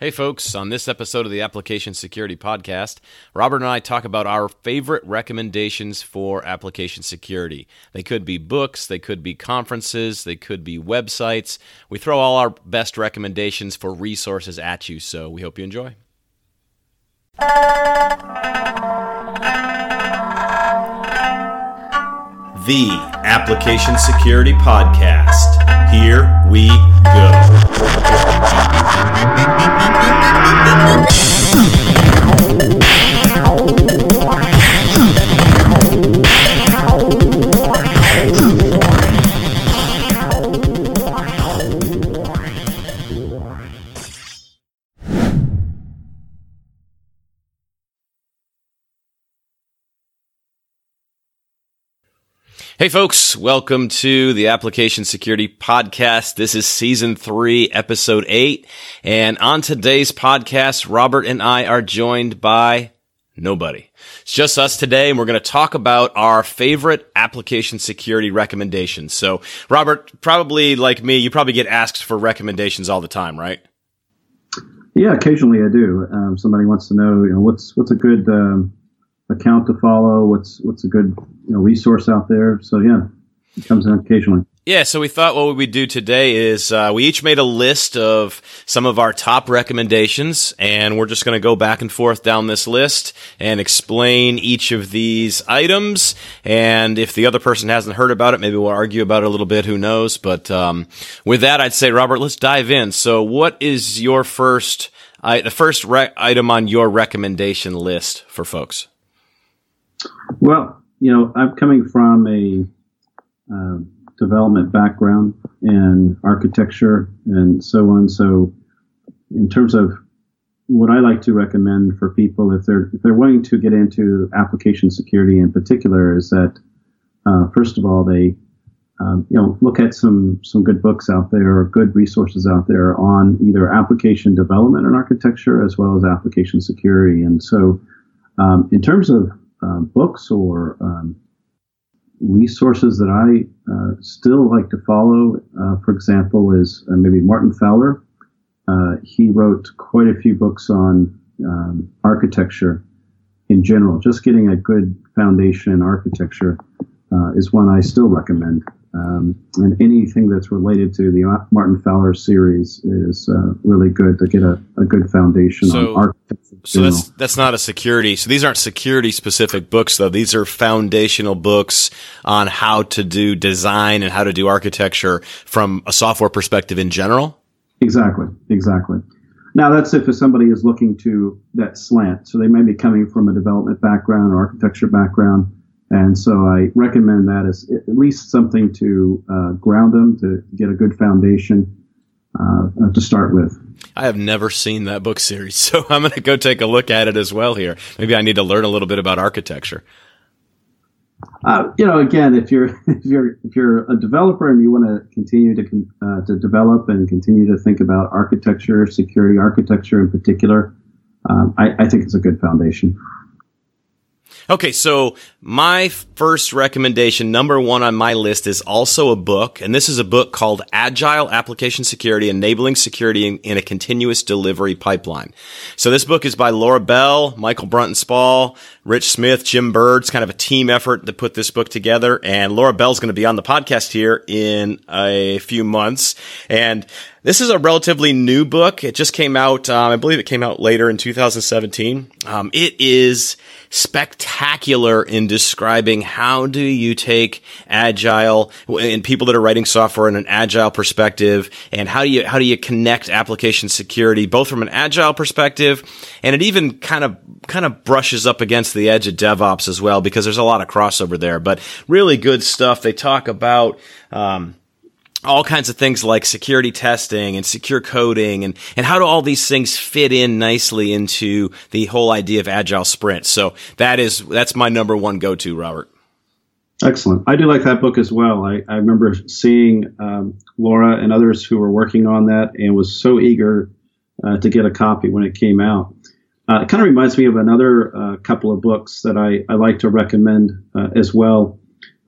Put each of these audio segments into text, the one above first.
Hey, folks, on this episode of the Application Security Podcast, Robert and I talk about our favorite recommendations for application security. They could be books, they could be conferences, they could be websites. We throw all our best recommendations for resources at you, so we hope you enjoy. The Application Security Podcast. Here we go. Thank you. Hey, folks, welcome to the Application Security Podcast. This is season three, episode eight. And on today's podcast, Robert and I are joined by nobody. It's just us today, and we're going to talk about our favorite application security recommendations. So, Robert, probably like me, you probably get asked for recommendations all the time, right? Yeah, occasionally I do. Um, somebody wants to know, you know, what's what's a good um, account to follow, what's what's a good you know, resource out there. So yeah, it comes in occasionally. Yeah, so we thought what we would do today is uh, we each made a list of some of our top recommendations, and we're just going to go back and forth down this list and explain each of these items. And if the other person hasn't heard about it, maybe we'll argue about it a little bit. Who knows? But um, with that, I'd say, Robert, let's dive in. So, what is your first, the first re- item on your recommendation list for folks? Well, you know, I'm coming from a uh, development background and architecture and so on. So, in terms of what I like to recommend for people if they're if they're wanting to get into application security in particular is that uh, first of all they um, you know look at some some good books out there or good resources out there on either application development and architecture as well as application security. And so um, in terms of um, books or um, resources that I uh, still like to follow, uh, for example, is uh, maybe Martin Fowler. Uh, he wrote quite a few books on um, architecture in general. Just getting a good foundation in architecture uh, is one I still recommend. Um, and anything that's related to the Martin Fowler series is uh, really good to get a, a good foundation so, on architecture. So that's that's not a security. So these aren't security specific books though. These are foundational books on how to do design and how to do architecture from a software perspective in general. Exactly. Exactly. Now that's if somebody is looking to that slant. So they may be coming from a development background or architecture background and so I recommend that as at least something to uh, ground them to get a good foundation uh, to start with. I have never seen that book series, so I'm going to go take a look at it as well here. Maybe I need to learn a little bit about architecture. Uh, you know, again, if you're if you're if you're a developer and you want to continue to uh, to develop and continue to think about architecture, security architecture in particular, um, I, I think it's a good foundation. Okay, so my first recommendation, number one on my list, is also a book, and this is a book called Agile Application Security Enabling Security in, a Continuous Delivery Pipeline. So this book is by Laura Bell, Michael Brunton Spall, Rich Smith, Jim Bird. It's kind of a team effort to put this book together, and Laura Bell's going to be on the podcast here in a few months. And this is a relatively new book. It just came out, um, I believe it came out later in 2017. Um, it is spectacular in describing how do you take agile and people that are writing software in an agile perspective and how do you, how do you connect application security both from an agile perspective and it even kind of, kind of brushes up against the edge of DevOps as well because there's a lot of crossover there, but really good stuff. They talk about, um, all kinds of things like security testing and secure coding and, and how do all these things fit in nicely into the whole idea of agile sprint. So that is, that's my number one go-to, Robert. Excellent. I do like that book as well. I, I remember seeing um, Laura and others who were working on that and was so eager uh, to get a copy when it came out. Uh, it kind of reminds me of another uh, couple of books that I, I like to recommend uh, as well.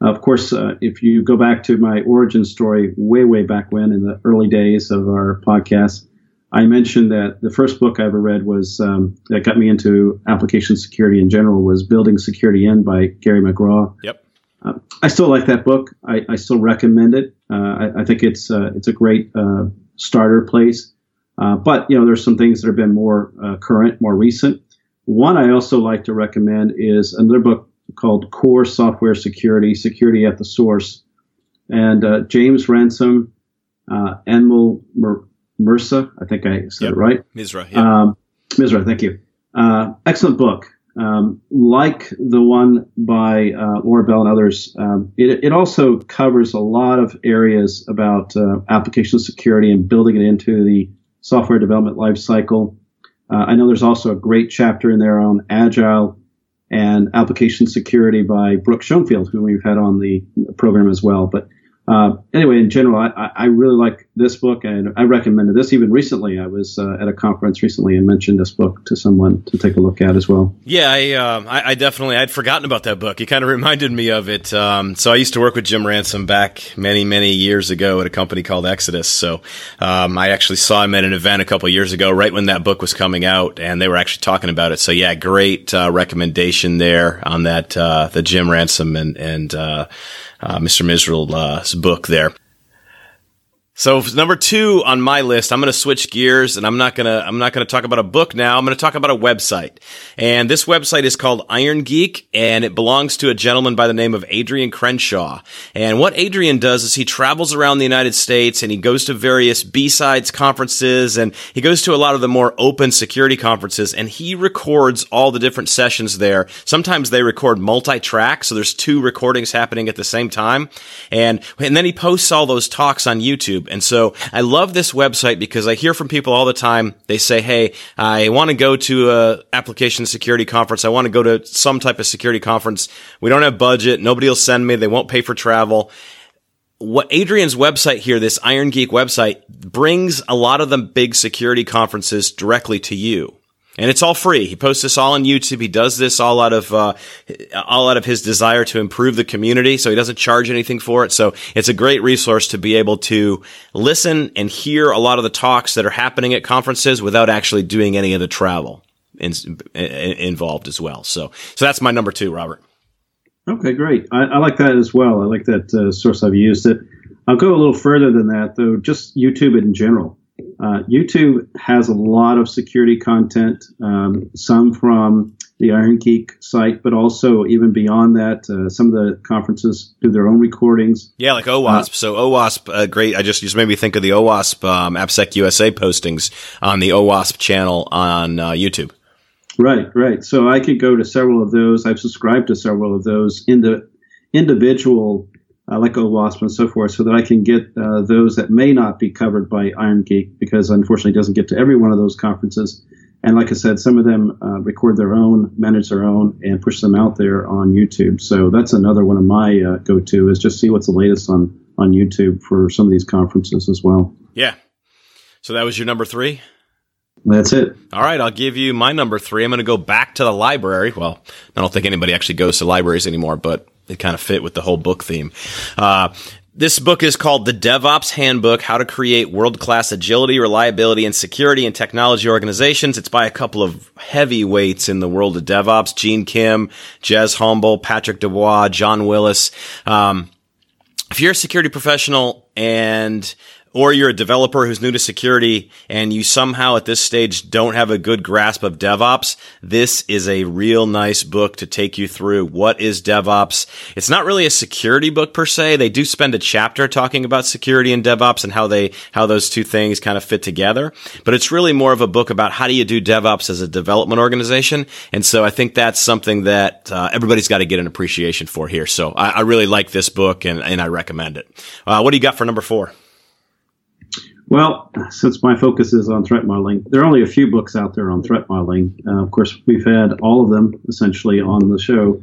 Of course, uh, if you go back to my origin story way, way back when in the early days of our podcast, I mentioned that the first book I ever read was um, that got me into application security in general was Building Security In by Gary McGraw. Yep. Uh, I still like that book. I, I still recommend it. Uh, I, I, think it's uh, it's a great uh, starter place. Uh, but you know, there's some things that have been more uh, current, more recent. One I also like to recommend is another book called Core Software Security: Security at the Source, and James Ransome, uh, Mirza, I think I said yep. it right. Misra, yeah. Um, Misra, thank you. excellent book. Um, like the one by uh, Laura Bell and others, um, it, it, also covers a lot of areas about uh, application security and building it into the software development lifecycle. Uh, I know there's also a great chapter in there on agile and application security by Brook Schoenfield, who we've had on the program as well. But uh, anyway, in general, I, I, really like this book, and I recommended this even recently. I was uh, at a conference recently and mentioned this book to someone to take a look at as well. Yeah, I, uh, I, I, definitely I'd forgotten about that book. You kind of reminded me of it. Um, so I used to work with Jim Ransome back many many years ago at a company called Exodus. So um, I actually saw him at an event a couple years ago, right when that book was coming out, and they were actually talking about it. So yeah, great uh, recommendation there on that uh, the Jim Ransome and and Mr. Misra's book there. So number two on my list, I'm going to switch gears and I'm not going to, I'm not going to talk about a book now. I'm going to talk about a website. And this website is called Iron Geek and it belongs to a gentleman by the name of Adrian Crenshaw. And what Adrian does is he travels around the United States and he goes to various B-sides conferences and he goes to a lot of the more open security conferences and he records all the different sessions there. Sometimes they record multi-track. So there's two recordings happening at the same time. And, and then he posts all those talks on YouTube. And so I love this website because I hear from people all the time. They say, Hey, I want to go to a application security conference. I want to go to some type of security conference. We don't have budget. Nobody will send me. They won't pay for travel what Adrian's website here, this Iron Geek website, brings a lot of the big security conferences directly to you and it's all free. He posts this all on YouTube. He does this all out of uh, all out of his desire to improve the community. So he doesn't charge anything for it. So it's a great resource to be able to listen and hear a lot of the talks that are happening at conferences without actually doing any of the travel in, in, involved as well. So so that's my number two, Robert. Okay, great. I, I like that as well. I like that uh, source. I've used it. I'll go a little further than that, though. Just YouTube in general. Uh, YouTube has a lot of security content, um, some from the Iron Geek site, but also even beyond that, uh, some of the conferences do their own recordings. Yeah, like OWASP. Uh, so OWASP, uh, great. I just just made me think of the OWASP um, AppSec USA postings on the OWASP channel on uh, YouTube. Right, right. So I could go to several of those. I've subscribed to several of those in the individual uh, like OWASP and so forth, so that I can get uh, those that may not be covered by Iron Geek, because unfortunately it doesn't get to every one of those conferences. And like I said, some of them uh, record their own, manage their own, and push them out there on YouTube. So that's another one of my uh, go-to is just see what's the latest on on YouTube for some of these conferences as well. Yeah. So that was your number three. That's it. All right, I'll give you my number three. I'm going to go back to the library. Well, I don't think anybody actually goes to libraries anymore, but it kind of fit with the whole book theme. Uh, this book is called The DevOps Handbook How to Create World Class Agility, Reliability, and Security in Technology Organizations. It's by a couple of heavyweights in the world of DevOps Gene Kim, Jez Humble, Patrick Debois, John Willis. Um, if you're a security professional and or you're a developer who's new to security and you somehow at this stage don't have a good grasp of DevOps, this is a real nice book to take you through what is DevOps. It's not really a security book per se. They do spend a chapter talking about security and DevOps and how they, how those two things kind of fit together. But it's really more of a book about how do you do DevOps as a development organization. And so I think that's something that uh, everybody's got to get an appreciation for here. So I, I really like this book and, and I recommend it. Uh, what do you got for number four? Well, since my focus is on threat modeling, there are only a few books out there on threat modeling. Uh, of course, we've had all of them essentially on the show.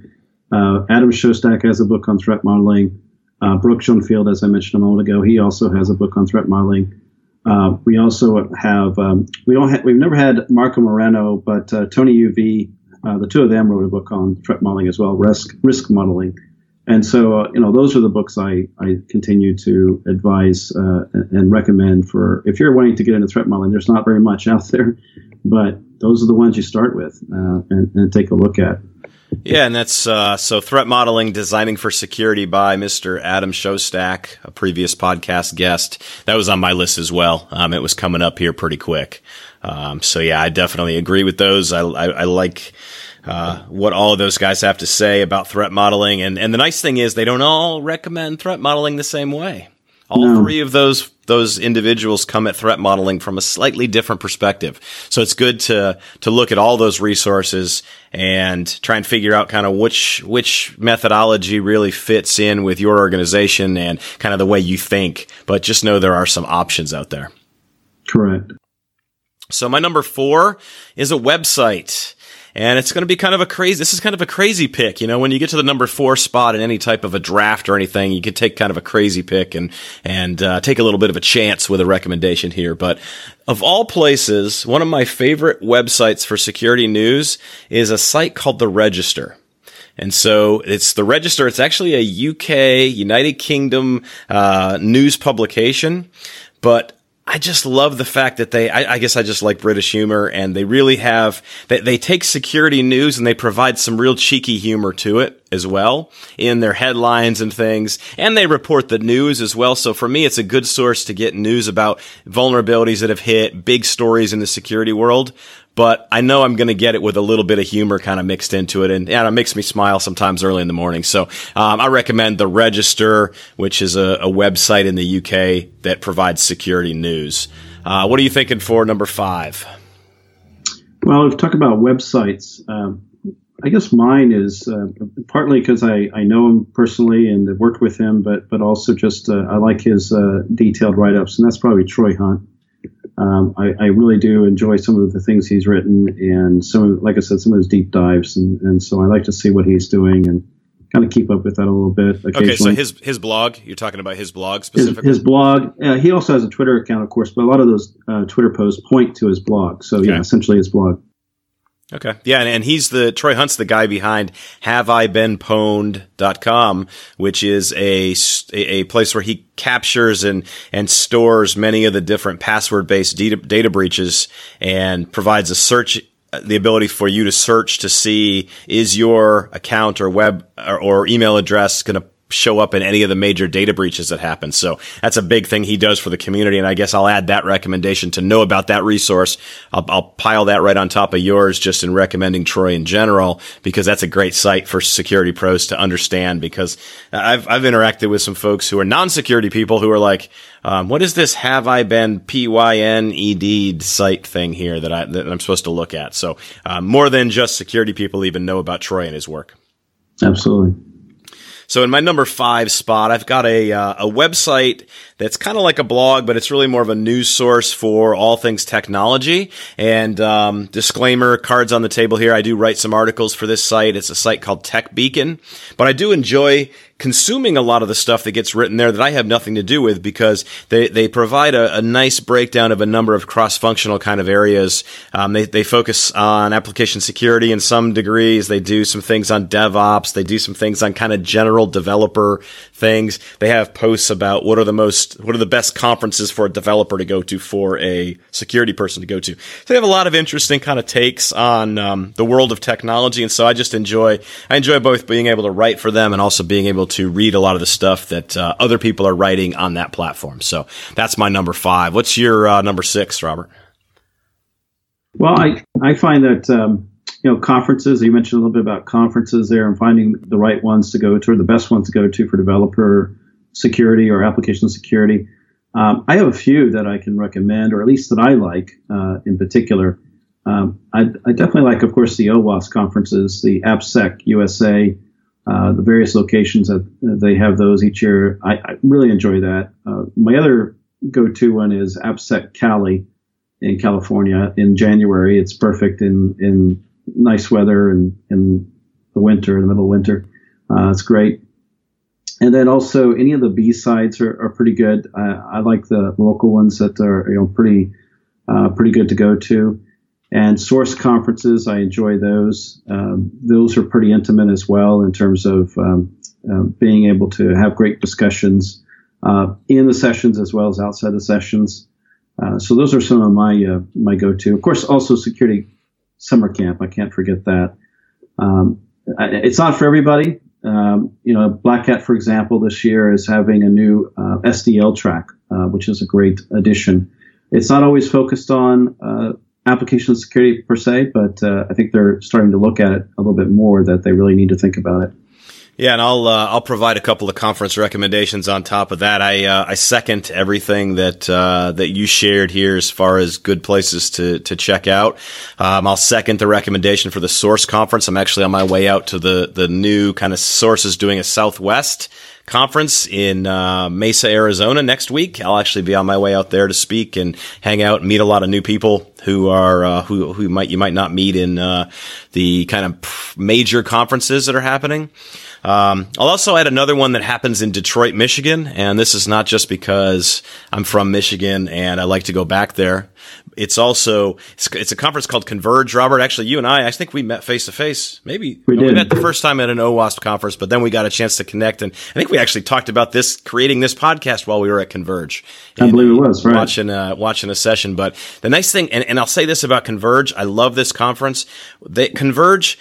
Uh, Adam Shostak has a book on threat modeling. Uh, Brook Schoenfield, as I mentioned a moment ago, he also has a book on threat modeling. Uh, we also have um, we don't ha- we've never had Marco Morana, but uh, Tony UV, uh, the two of them wrote a book on threat modeling as well, risk risk modeling. And so, uh, you know, those are the books I, I continue to advise uh, and recommend for if you're wanting to get into threat modeling. There's not very much out there, but those are the ones you start with uh, and, and, take a look at. Yeah, and that's uh, so threat modeling, designing for security by Mr. Adam Shostak, a previous podcast guest. That was on my list as well. Um, it was coming up here pretty quick. Um, so yeah, I definitely agree with those. I, I, I like uh, what all of those guys have to say about threat modeling. And, and the nice thing is they don't all recommend threat modeling the same way. All no. three of those those individuals come at threat modeling from a slightly different perspective. So it's good to to look at all those resources and try and figure out kind of which which methodology really fits in with your organization and kind of the way you think. But just know there are some options out there. Correct. So my number 4 is a website and it's going to be kind of a crazy. This is kind of a crazy pick, you know. When you get to the number four spot in any type of a draft or anything, you could take kind of a crazy pick and and uh, take a little bit of a chance with a recommendation here. But of all places, one of my favorite websites for security news is a site called the Register. And so it's the Register. It's actually a UK, United Kingdom uh, news publication, but I just love the fact that they, I, I, guess I just like British humor and they really have, they, they take security news and they provide some real cheeky humor to it as well in their headlines and things. And they report the news as well. So for me, it's a good source to get news about vulnerabilities that have hit, big stories in the security world but I know I'm going to get it with a little bit of humor kind of mixed into it. And, and it makes me smile sometimes early in the morning. So um, I recommend The Register, which is a, a, website in the UK that provides security news. Uh, what are you thinking for number five? Well, we've talked about websites. Um, I guess mine is uh, partly because I, I know him personally and worked with him, but but also just uh, I like his uh, detailed write ups, and that's probably Troy Hunt. Um, I, I, really do enjoy some of the things he's written and some of, like I said, some of his deep dives. And, and so I like to see what he's doing and kind of keep up with that a little bit. Okay, so his his blog, you're talking about his blog specifically? His, his blog. Uh, he also has a Twitter account, of course, but a lot of those uh, Twitter posts point to his blog. So, okay. yeah, essentially his blog. Okay. Yeah. And, and, he's the, Troy Hunt's the guy behind haveibeenpwned.com, which is a, a place where he captures and, and stores many of the different password based data, data breaches and provides a search the ability for you to search to see is your account or web or, or email address going to show up in any of the major data breaches that happen. So that's a big thing he does for the community. And I guess I'll add that recommendation to know about that resource. I'll, I'll pile that right on top of yours just in recommending Troy in general, because that's a great site for security pros to understand because I've, I've interacted with some folks who are non-security people who are like, um, what is this have I been pwned site thing here that, I, that I'm supposed to look at? So, um, more than just security people even know about Troy and his work. Absolutely. So in my number five spot, I've got a uh, a website that's kind of like a blog, but it's really more of a news source for all things technology. And um, disclaimer, cards on the table here. I do write some articles for this site. It's a site called TechBeacon, but I do enjoy consuming a lot of the stuff that gets written there that I have nothing to do with because they, they provide a, a nice breakdown of a number of cross functional kind of areas. Um, they, they focus on application security in some degrees. They do some things on DevOps. They do some things on kind of general developer things. They have posts about what are the most, what are the best conferences for a developer to go to for a security person to go to. So they have a lot of interesting kind of takes on um, the world of technology. And so I just enjoy, I enjoy both being able to write for them and also being able to read a lot of the stuff that uh, other people are writing on that platform. So that's my number five. What's your uh, number six, Robert? Well, I, I find that, um, you know, conferences, you mentioned a little bit about conferences there and finding the right ones to go to or the best ones to go to for developer security or application security. Um, I have a few that I can recommend, or at least that I like uh, in particular. Um, I, I, definitely like, of course, the OWASP conferences, the AppSec USA, uh, the various locations that they have those each year. I, I really enjoy that. Uh, my other go-to one is AppSec Cali in California in January. It's perfect in in nice weather and in the winter, in the middle of winter. Uh, it's great. And then also any of the B sides are, are pretty good. I, I, like the local ones that are you know pretty uh, pretty good to go to. And source conferences, I enjoy those. Um, those are pretty intimate as well in terms of um, uh, being able to have great discussions uh, in the sessions as well as outside the sessions. Uh, so those are some of my uh, my go-to. Of course, also security summer camp. I can't forget that. Um, it's not for everybody. Um, you know, Black Hat, for example, this year is having a new uh, SDL track, uh, which is a great addition. It's not always focused on uh, application security per se, but uh, I think they're starting to look at it a little bit more. That they really need to think about it. Yeah, and I'll uh, I'll provide a couple of conference recommendations on top of that. I uh, I second everything that uh, that you shared here as far as good places to to check out. Um, I'll second the recommendation for the Source conference. I'm actually on my way out to the the new kind of sources doing a Southwest conference in uh, Mesa, Arizona next week. I'll actually be on my way out there to speak and hang out and meet a lot of new people who are uh, who who might you might not meet in uh, the kind of major conferences that are happening. Um, I'll also add another one that happens in Detroit, Michigan, and this is not just because I'm from Michigan and I like to go back there. It's also it's, it's a conference called Converge. Robert, actually, you and I, I think we met face to face. Maybe we, we met the first time at an OWASP conference, but then we got a chance to connect, and I think we actually talked about this creating this podcast while we were at Converge. I believe it was right. watching uh, watching a session. But the nice thing, and, and I'll say this about Converge, I love this conference. They Converge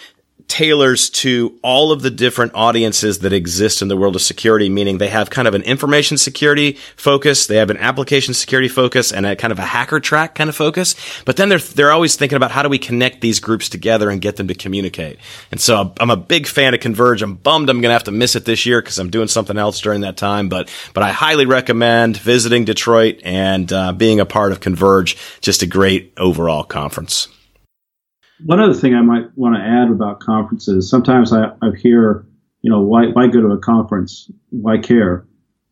tailors to all of the different audiences that exist in the world of security, meaning they have kind of an information security focus, they have an application security focus, and a kind of a hacker track kind of focus. But then they're they're always thinking about how do we connect these groups together and get them to communicate. And so I'm a big fan of Converge. I'm bummed I'm going to have to miss it this year because I'm doing something else during that time. But but I highly recommend visiting Detroit and uh, being a part of Converge. Just a great overall conference one other thing I might want to add about conferences, sometimes I, I hear, you know, why, why go to a conference? Why care?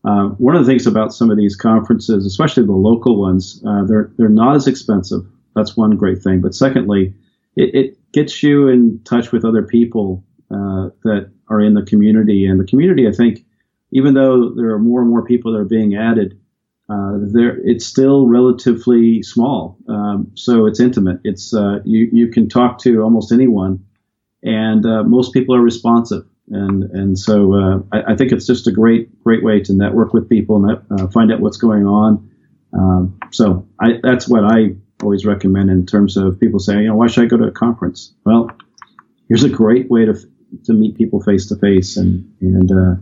Uh, one of the things about some of these conferences, especially the local ones, uh, they're they're not as expensive. That's one great thing. But secondly, it, it gets you in touch with other people uh, that are in the community, and the community, I think, even though there are more and more people that are being added, uh, there it's still relatively small, um, so it's intimate. It's uh, you you can talk to almost anyone, and uh, most people are responsive, and and so uh, I, I, think it's just a great great way to network with people and uh, find out what's going on. Um, so I, that's what I always recommend in terms of people saying, you know, why should I go to a conference? Well, here's a great way to to meet people face to face, and and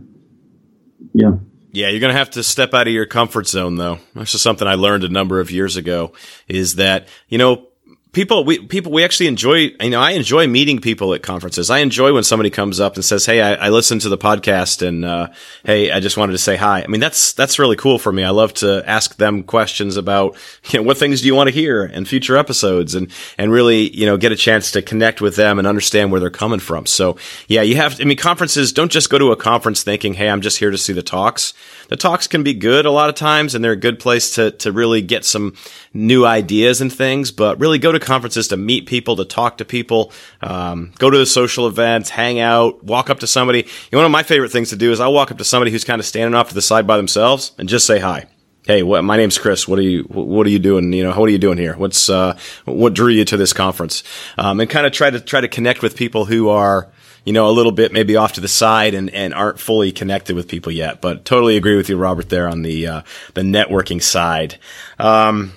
yeah. Yeah, you're going to have to step out of your comfort zone though. This is something I learned a number of years ago is that, you know, people we people we actually enjoy you know i enjoy meeting people at conferences. I enjoy when somebody comes up and says hey i, I listened to the podcast and uh, hey i just wanted to say hi. I mean that's that's really cool for me. I love to ask them questions about you know what things do you want to hear in future episodes and and really you know get a chance to connect with them and understand where they're coming from. So yeah you have i mean conferences don't just go to a conference thinking hey i'm just here to see the talks. The talks can be good a lot of times and they're a good place to to really get some new ideas and things but really go to conferences to meet people, to talk to people, um, go to the social events, hang out, walk up to somebody. You know, one of my favorite things to do is I'll walk up to somebody who's kind of standing off to the side by themselves and just say hi. Hey, what, my name's Chris. What are you, what are you doing? You know, what are you doing here? What's, uh, what drew you to this conference? Um, and kind of try to, try to connect with people who are, you know, a little bit maybe off to the side and, and aren't fully connected with people yet. But totally agree with you, Robert, there on the uh, the networking side. Um,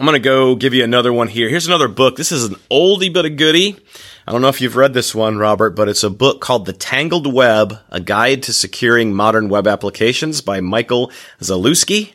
I'm going to go give you another one here. Here's another book. This is an oldie but a goodie. I don't know if you've read this one, Robert, but it's a book called The Tangled Web, A Guide to Securing Modern Web Applications by Michael Zalewski.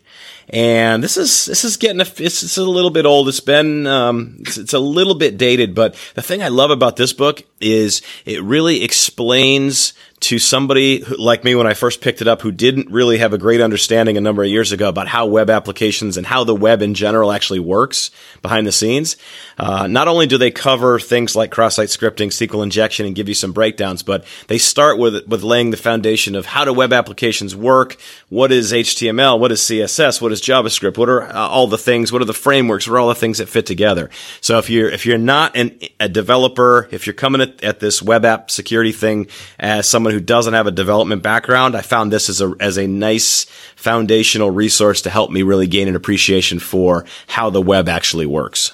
And this is, this is getting a, it's, it's a little bit old. It's been, um, it's, it's a little bit dated, but the thing I love about this book is it really explains to somebody like me when I first picked it up who didn't really have a great understanding a number of years ago about how web applications and how the web in general actually works behind the scenes. Uh, not only do they cover things like cross-site scripting, SQL injection, and give you some breakdowns, but they start with with laying the foundation of how do web applications work, what is HTML, what is CSS, what is JavaScript, what are uh, all the things, what are the frameworks, what are all the things that fit together. So if you're if you're not an, a developer, if you're coming at, at this web app security thing as someone who doesn't have a development background, I found this as a as a nice foundational resource to help me really gain an appreciation for how the web actually works.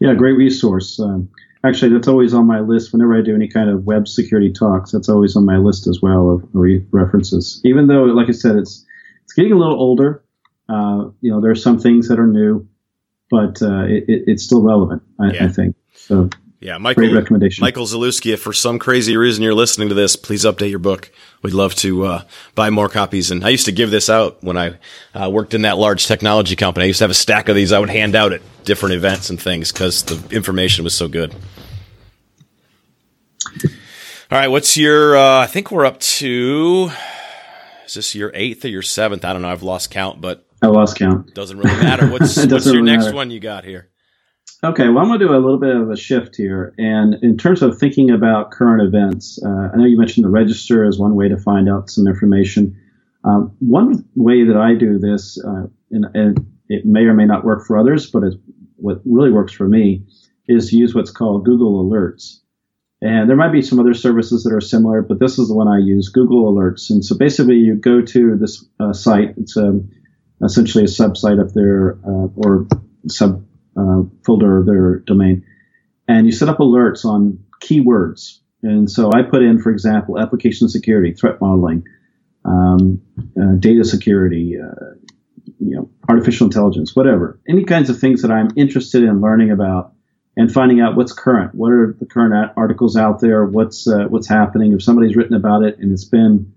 Yeah, great resource. Um, actually, that's always on my list whenever I do any kind of web security talks. That's always on my list as well of re- references. Even though, like I said, it's it's getting a little older. Uh, you know, there are some things that are new, but uh, it, it, it's still relevant. I, yeah. I think so. Yeah, Michael. Great recommendation. Michael Zalewski, if for some crazy reason you're listening to this, please update your book. We'd love to uh, buy more copies. And I used to give this out when I uh, worked in that large technology company. I used to have a stack of these I would hand out at different events and things because the information was so good. All right, what's your? Uh, I think we're up to. Is this your eighth or your seventh? I don't know. I've lost count, but I lost count. Doesn't really matter. What's, what's your really next matter. one you got here? Okay, well, I'm going to do a little bit of a shift here. And in terms of thinking about current events, uh, I know you mentioned the register as one way to find out some information. Um, one way that I do this, uh, and, and, it may or may not work for others, but what really works for me is to use what's called Google Alerts. And there might be some other services that are similar, but this is the one I use, Google Alerts. And so basically, you go to this uh, site. It's um, essentially a subsite of their uh, or sub uh, folder of their domain, and you set up alerts on keywords. And so I put in, for example, application security, threat modeling, um, uh, data security, uh, you know, artificial intelligence, whatever, any kinds of things that I'm interested in learning about and finding out what's current. What are the current articles out there? What's uh, what's happening? If somebody's written about it and it's been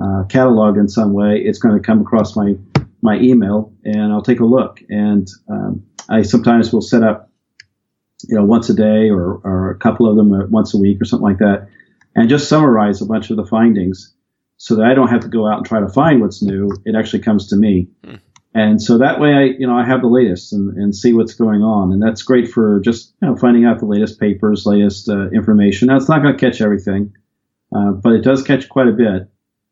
uh, cataloged in some way, it's going to come across my my email, and I'll take a look. And um, I sometimes will set up, you know, once a day or, or a couple of them once a week or something like that, and just summarize a bunch of the findings so that I don't have to go out and try to find what's new. It actually comes to me. Hmm. And so that way I, you know, I have the latest and, and see what's going on. And that's great for just, you know, finding out the latest papers, latest uh, information. Now it's not going to catch everything, uh, but it does catch quite a bit.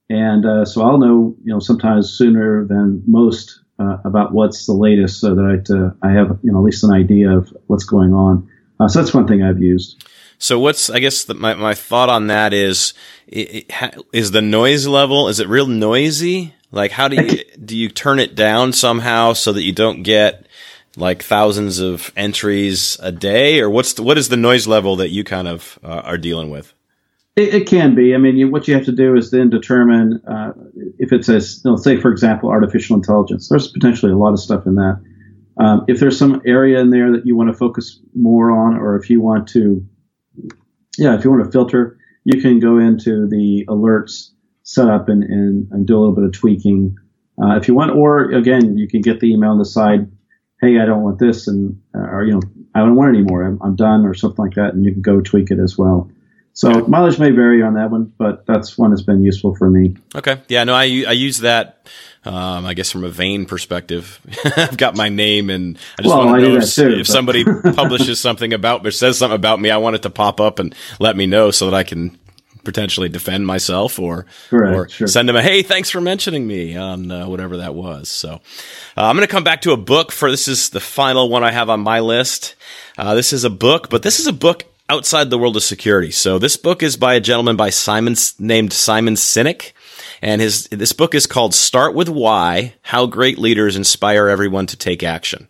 And uh, so I'll know, you know, sometimes sooner than most uh, about what's the latest, so that uh, I have, you know, at least an idea of what's going on. Uh, so that's one thing I've used. So what's I guess the, my my thought on that is it, the noise level is it real noisy? Like how do you do you turn it down somehow so that you don't get like thousands of entries a day, or what's the, what is the noise level that you kind of uh, are dealing with? It, it, can be. I mean, you, what you have to do is then determine uh, if it's a, you know, say, for example, artificial intelligence. There's potentially a lot of stuff in that. Um, if there's some area in there that you want to focus more on, or if you want to, yeah, if you want to filter, you can go into the alerts setup and, and, and do a little bit of tweaking uh, if you want. Or again, you can get the email and decide, hey, I don't want this, and uh, or you know, I don't want it anymore. I'm, I'm done, or something like that, and you can go tweak it as well. So mileage may vary on that one, but that's one that's been useful for me. Okay. Yeah. No, I I use that. Um, I guess from a vein perspective, I've got my name, and I just well, want to know if, too, if somebody publishes something about or says something about me, I want it to pop up and let me know so that I can potentially defend myself or Correct, or sure. send them a hey thanks for mentioning me on uh, whatever that was so uh, i'm going to come back to a book for this is the final one i have on my list uh, this is a book but this is a book outside the world of security. So this book is by a gentleman by Simon named Simon Sinek. And his, this book is called Start with Why, How Great Leaders Inspire Everyone to Take Action.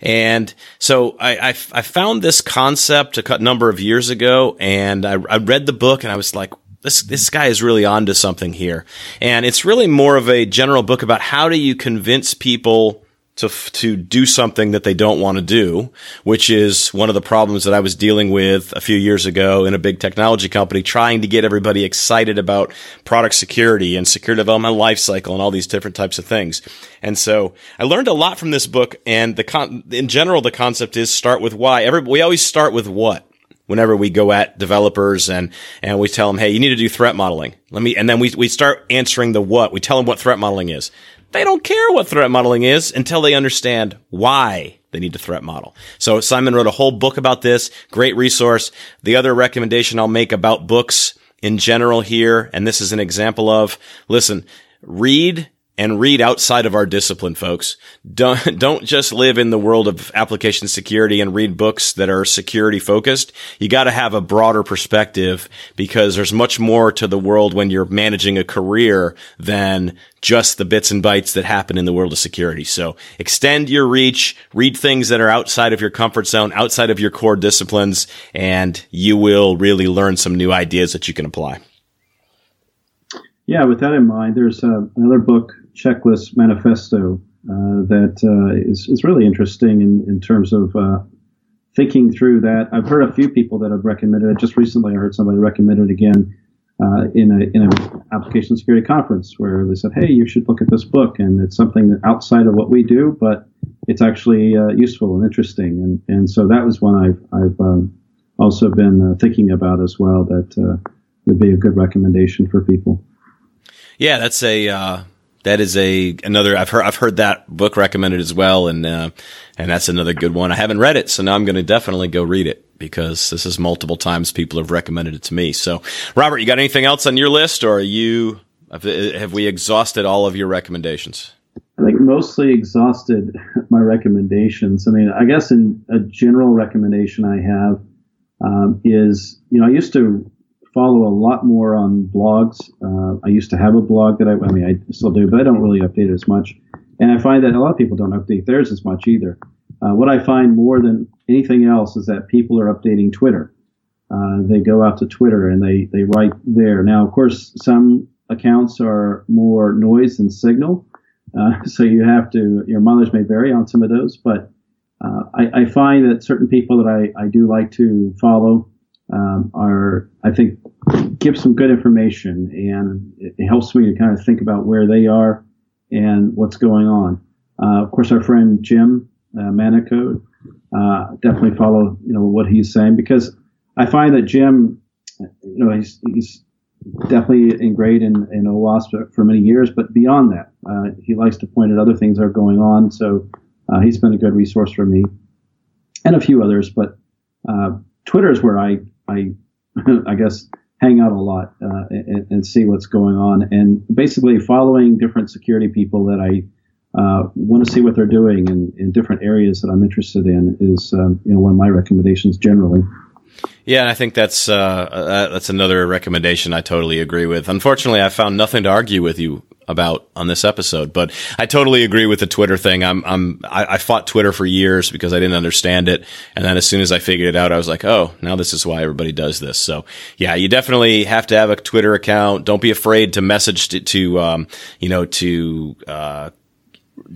And so I, I, I found this concept a number of years ago and I, I read the book and I was like, this, this guy is really onto something here. And it's really more of a general book about how do you convince people to to do something that they don't want to do, which is one of the problems that I was dealing with a few years ago in a big technology company, trying to get everybody excited about product security and secure development lifecycle and all these different types of things. And so I learned a lot from this book. And the con- in general, the concept is start with why. Every we always start with what whenever we go at developers and, and we tell them, Hey, you need to do threat modeling. Let me, and then we, we start answering the what. We tell them what threat modeling is. They don't care what threat modeling is until they understand why they need to threat model. So Simon wrote a whole book about this. Great resource. The other recommendation I'll make about books in general here, and this is an example of, listen, read and read outside of our discipline, folks. Don't, don't just live in the world of application security and read books that are security focused. You got to have a broader perspective because there's much more to the world when you're managing a career than just the bits and bytes that happen in the world of security. So extend your reach, read things that are outside of your comfort zone, outside of your core disciplines, and you will really learn some new ideas that you can apply. Yeah, with that in mind, there's uh, another book, Checklist Manifesto, uh, that uh, is, is really interesting in, in terms of uh, thinking through that. I've heard a few people that have recommended it. Just recently, I heard somebody recommend it again uh, in a in an application security conference where they said, "Hey, you should look at this book," and it's something that outside of what we do, but it's actually uh, useful and interesting. And and so that was one I've I've um, also been uh, thinking about as well. That would be a good recommendation for people. Yeah, that's a that is a another. I've heard I've heard that book recommended as well, and uh, and that's another good one. I haven't read it, so now I'm going to definitely go read it because this is multiple times people have recommended it to me. So, Robert, you got anything else on your list, or are you have we exhausted all of your recommendations? I think mostly exhausted my recommendations. I mean, I guess in a general recommendation I have um, is, you know, I used to follow a lot more on blogs. Uh, I used to have a blog that I, I mean, I still do, but I don't really update it as much. And I find that a lot of people don't update theirs as much either. Uh, what I find more than anything else is that people are updating Twitter. Uh, they go out to Twitter and they, they write there. Now, of course, some accounts are more noise than signal. Uh, so you have to, your mileage may vary on some of those, but uh, I, I, find that certain people that I, I do like to follow um, are, I think, give some good information and it, helps me to kind of think about where they are and what's going on. Uh, of course, our friend Jim uh, Manicode. Uh, definitely follow you know what he's saying because I find that Jim, you know, he's he's definitely ingrained in, in OWASP for, for many years, but beyond that, uh, he likes to point at other things that are going on. So uh, he's been a good resource for me and a few others. But uh, Twitter is where I I I guess hang out a lot uh, and, and, see what's going on, and basically following different security people that I uh, want to see what they're doing in, in different areas that I'm interested in is um, you know one of my recommendations generally. Yeah, and I think that's uh, that's another recommendation I totally agree with. Unfortunately, I found nothing to argue with you about on this episode, but I totally agree with the Twitter thing. I'm I'm I, I, fought Twitter for years because I didn't understand it, and then as soon as I figured it out, I was like, oh, now this is why everybody does this. So yeah, you definitely have to have a Twitter account. Don't be afraid to message to, to um, you know to uh,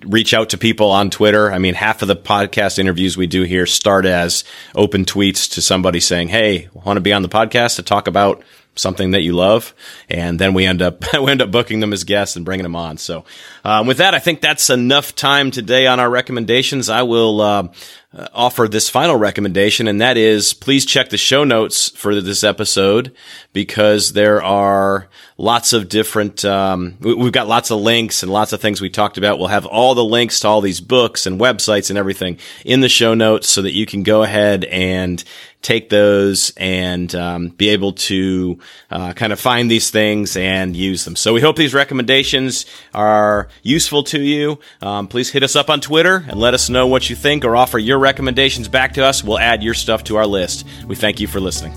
reach out to people on Twitter. I mean, half of the podcast interviews we do here start as open tweets to somebody saying, Hey, want to be on the podcast to talk about something that you love. And then we end up, we end up booking them as guests and bringing them on. So, um, with that, I think that's enough time today on our recommendations. I will, uh, uh, offer this final recommendation, and that is please check the show notes for this episode because there are lots of different, um, we've got lots of links and lots of things we talked about. We'll have all the links to all these books and websites and everything in the show notes so that you can go ahead and take those and um, be able to uh, kind of find these things and use them. So we hope these recommendations are useful to you. Um, please hit us up on Twitter and let us know what you think or offer your recommendations back to us. We'll add your stuff to our list. We thank you for listening.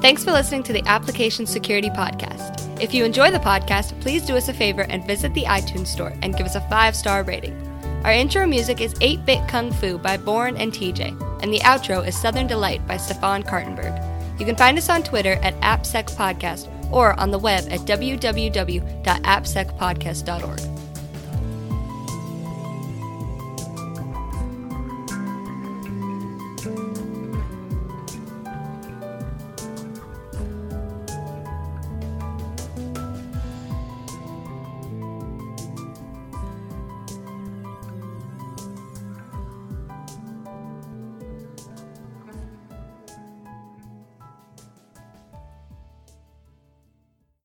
Thanks for listening to the Application Security Podcast. If you enjoy the podcast, please do us a favor and visit the iTunes Store and give us a five star rating. Our intro music is 8 Bit Kung Fu by Born and TJ, and the outro is Southern Delight by Stefan Kartenberg. You can find us on Twitter at AppSecPodcast or on the web at www.appsecpodcast.org.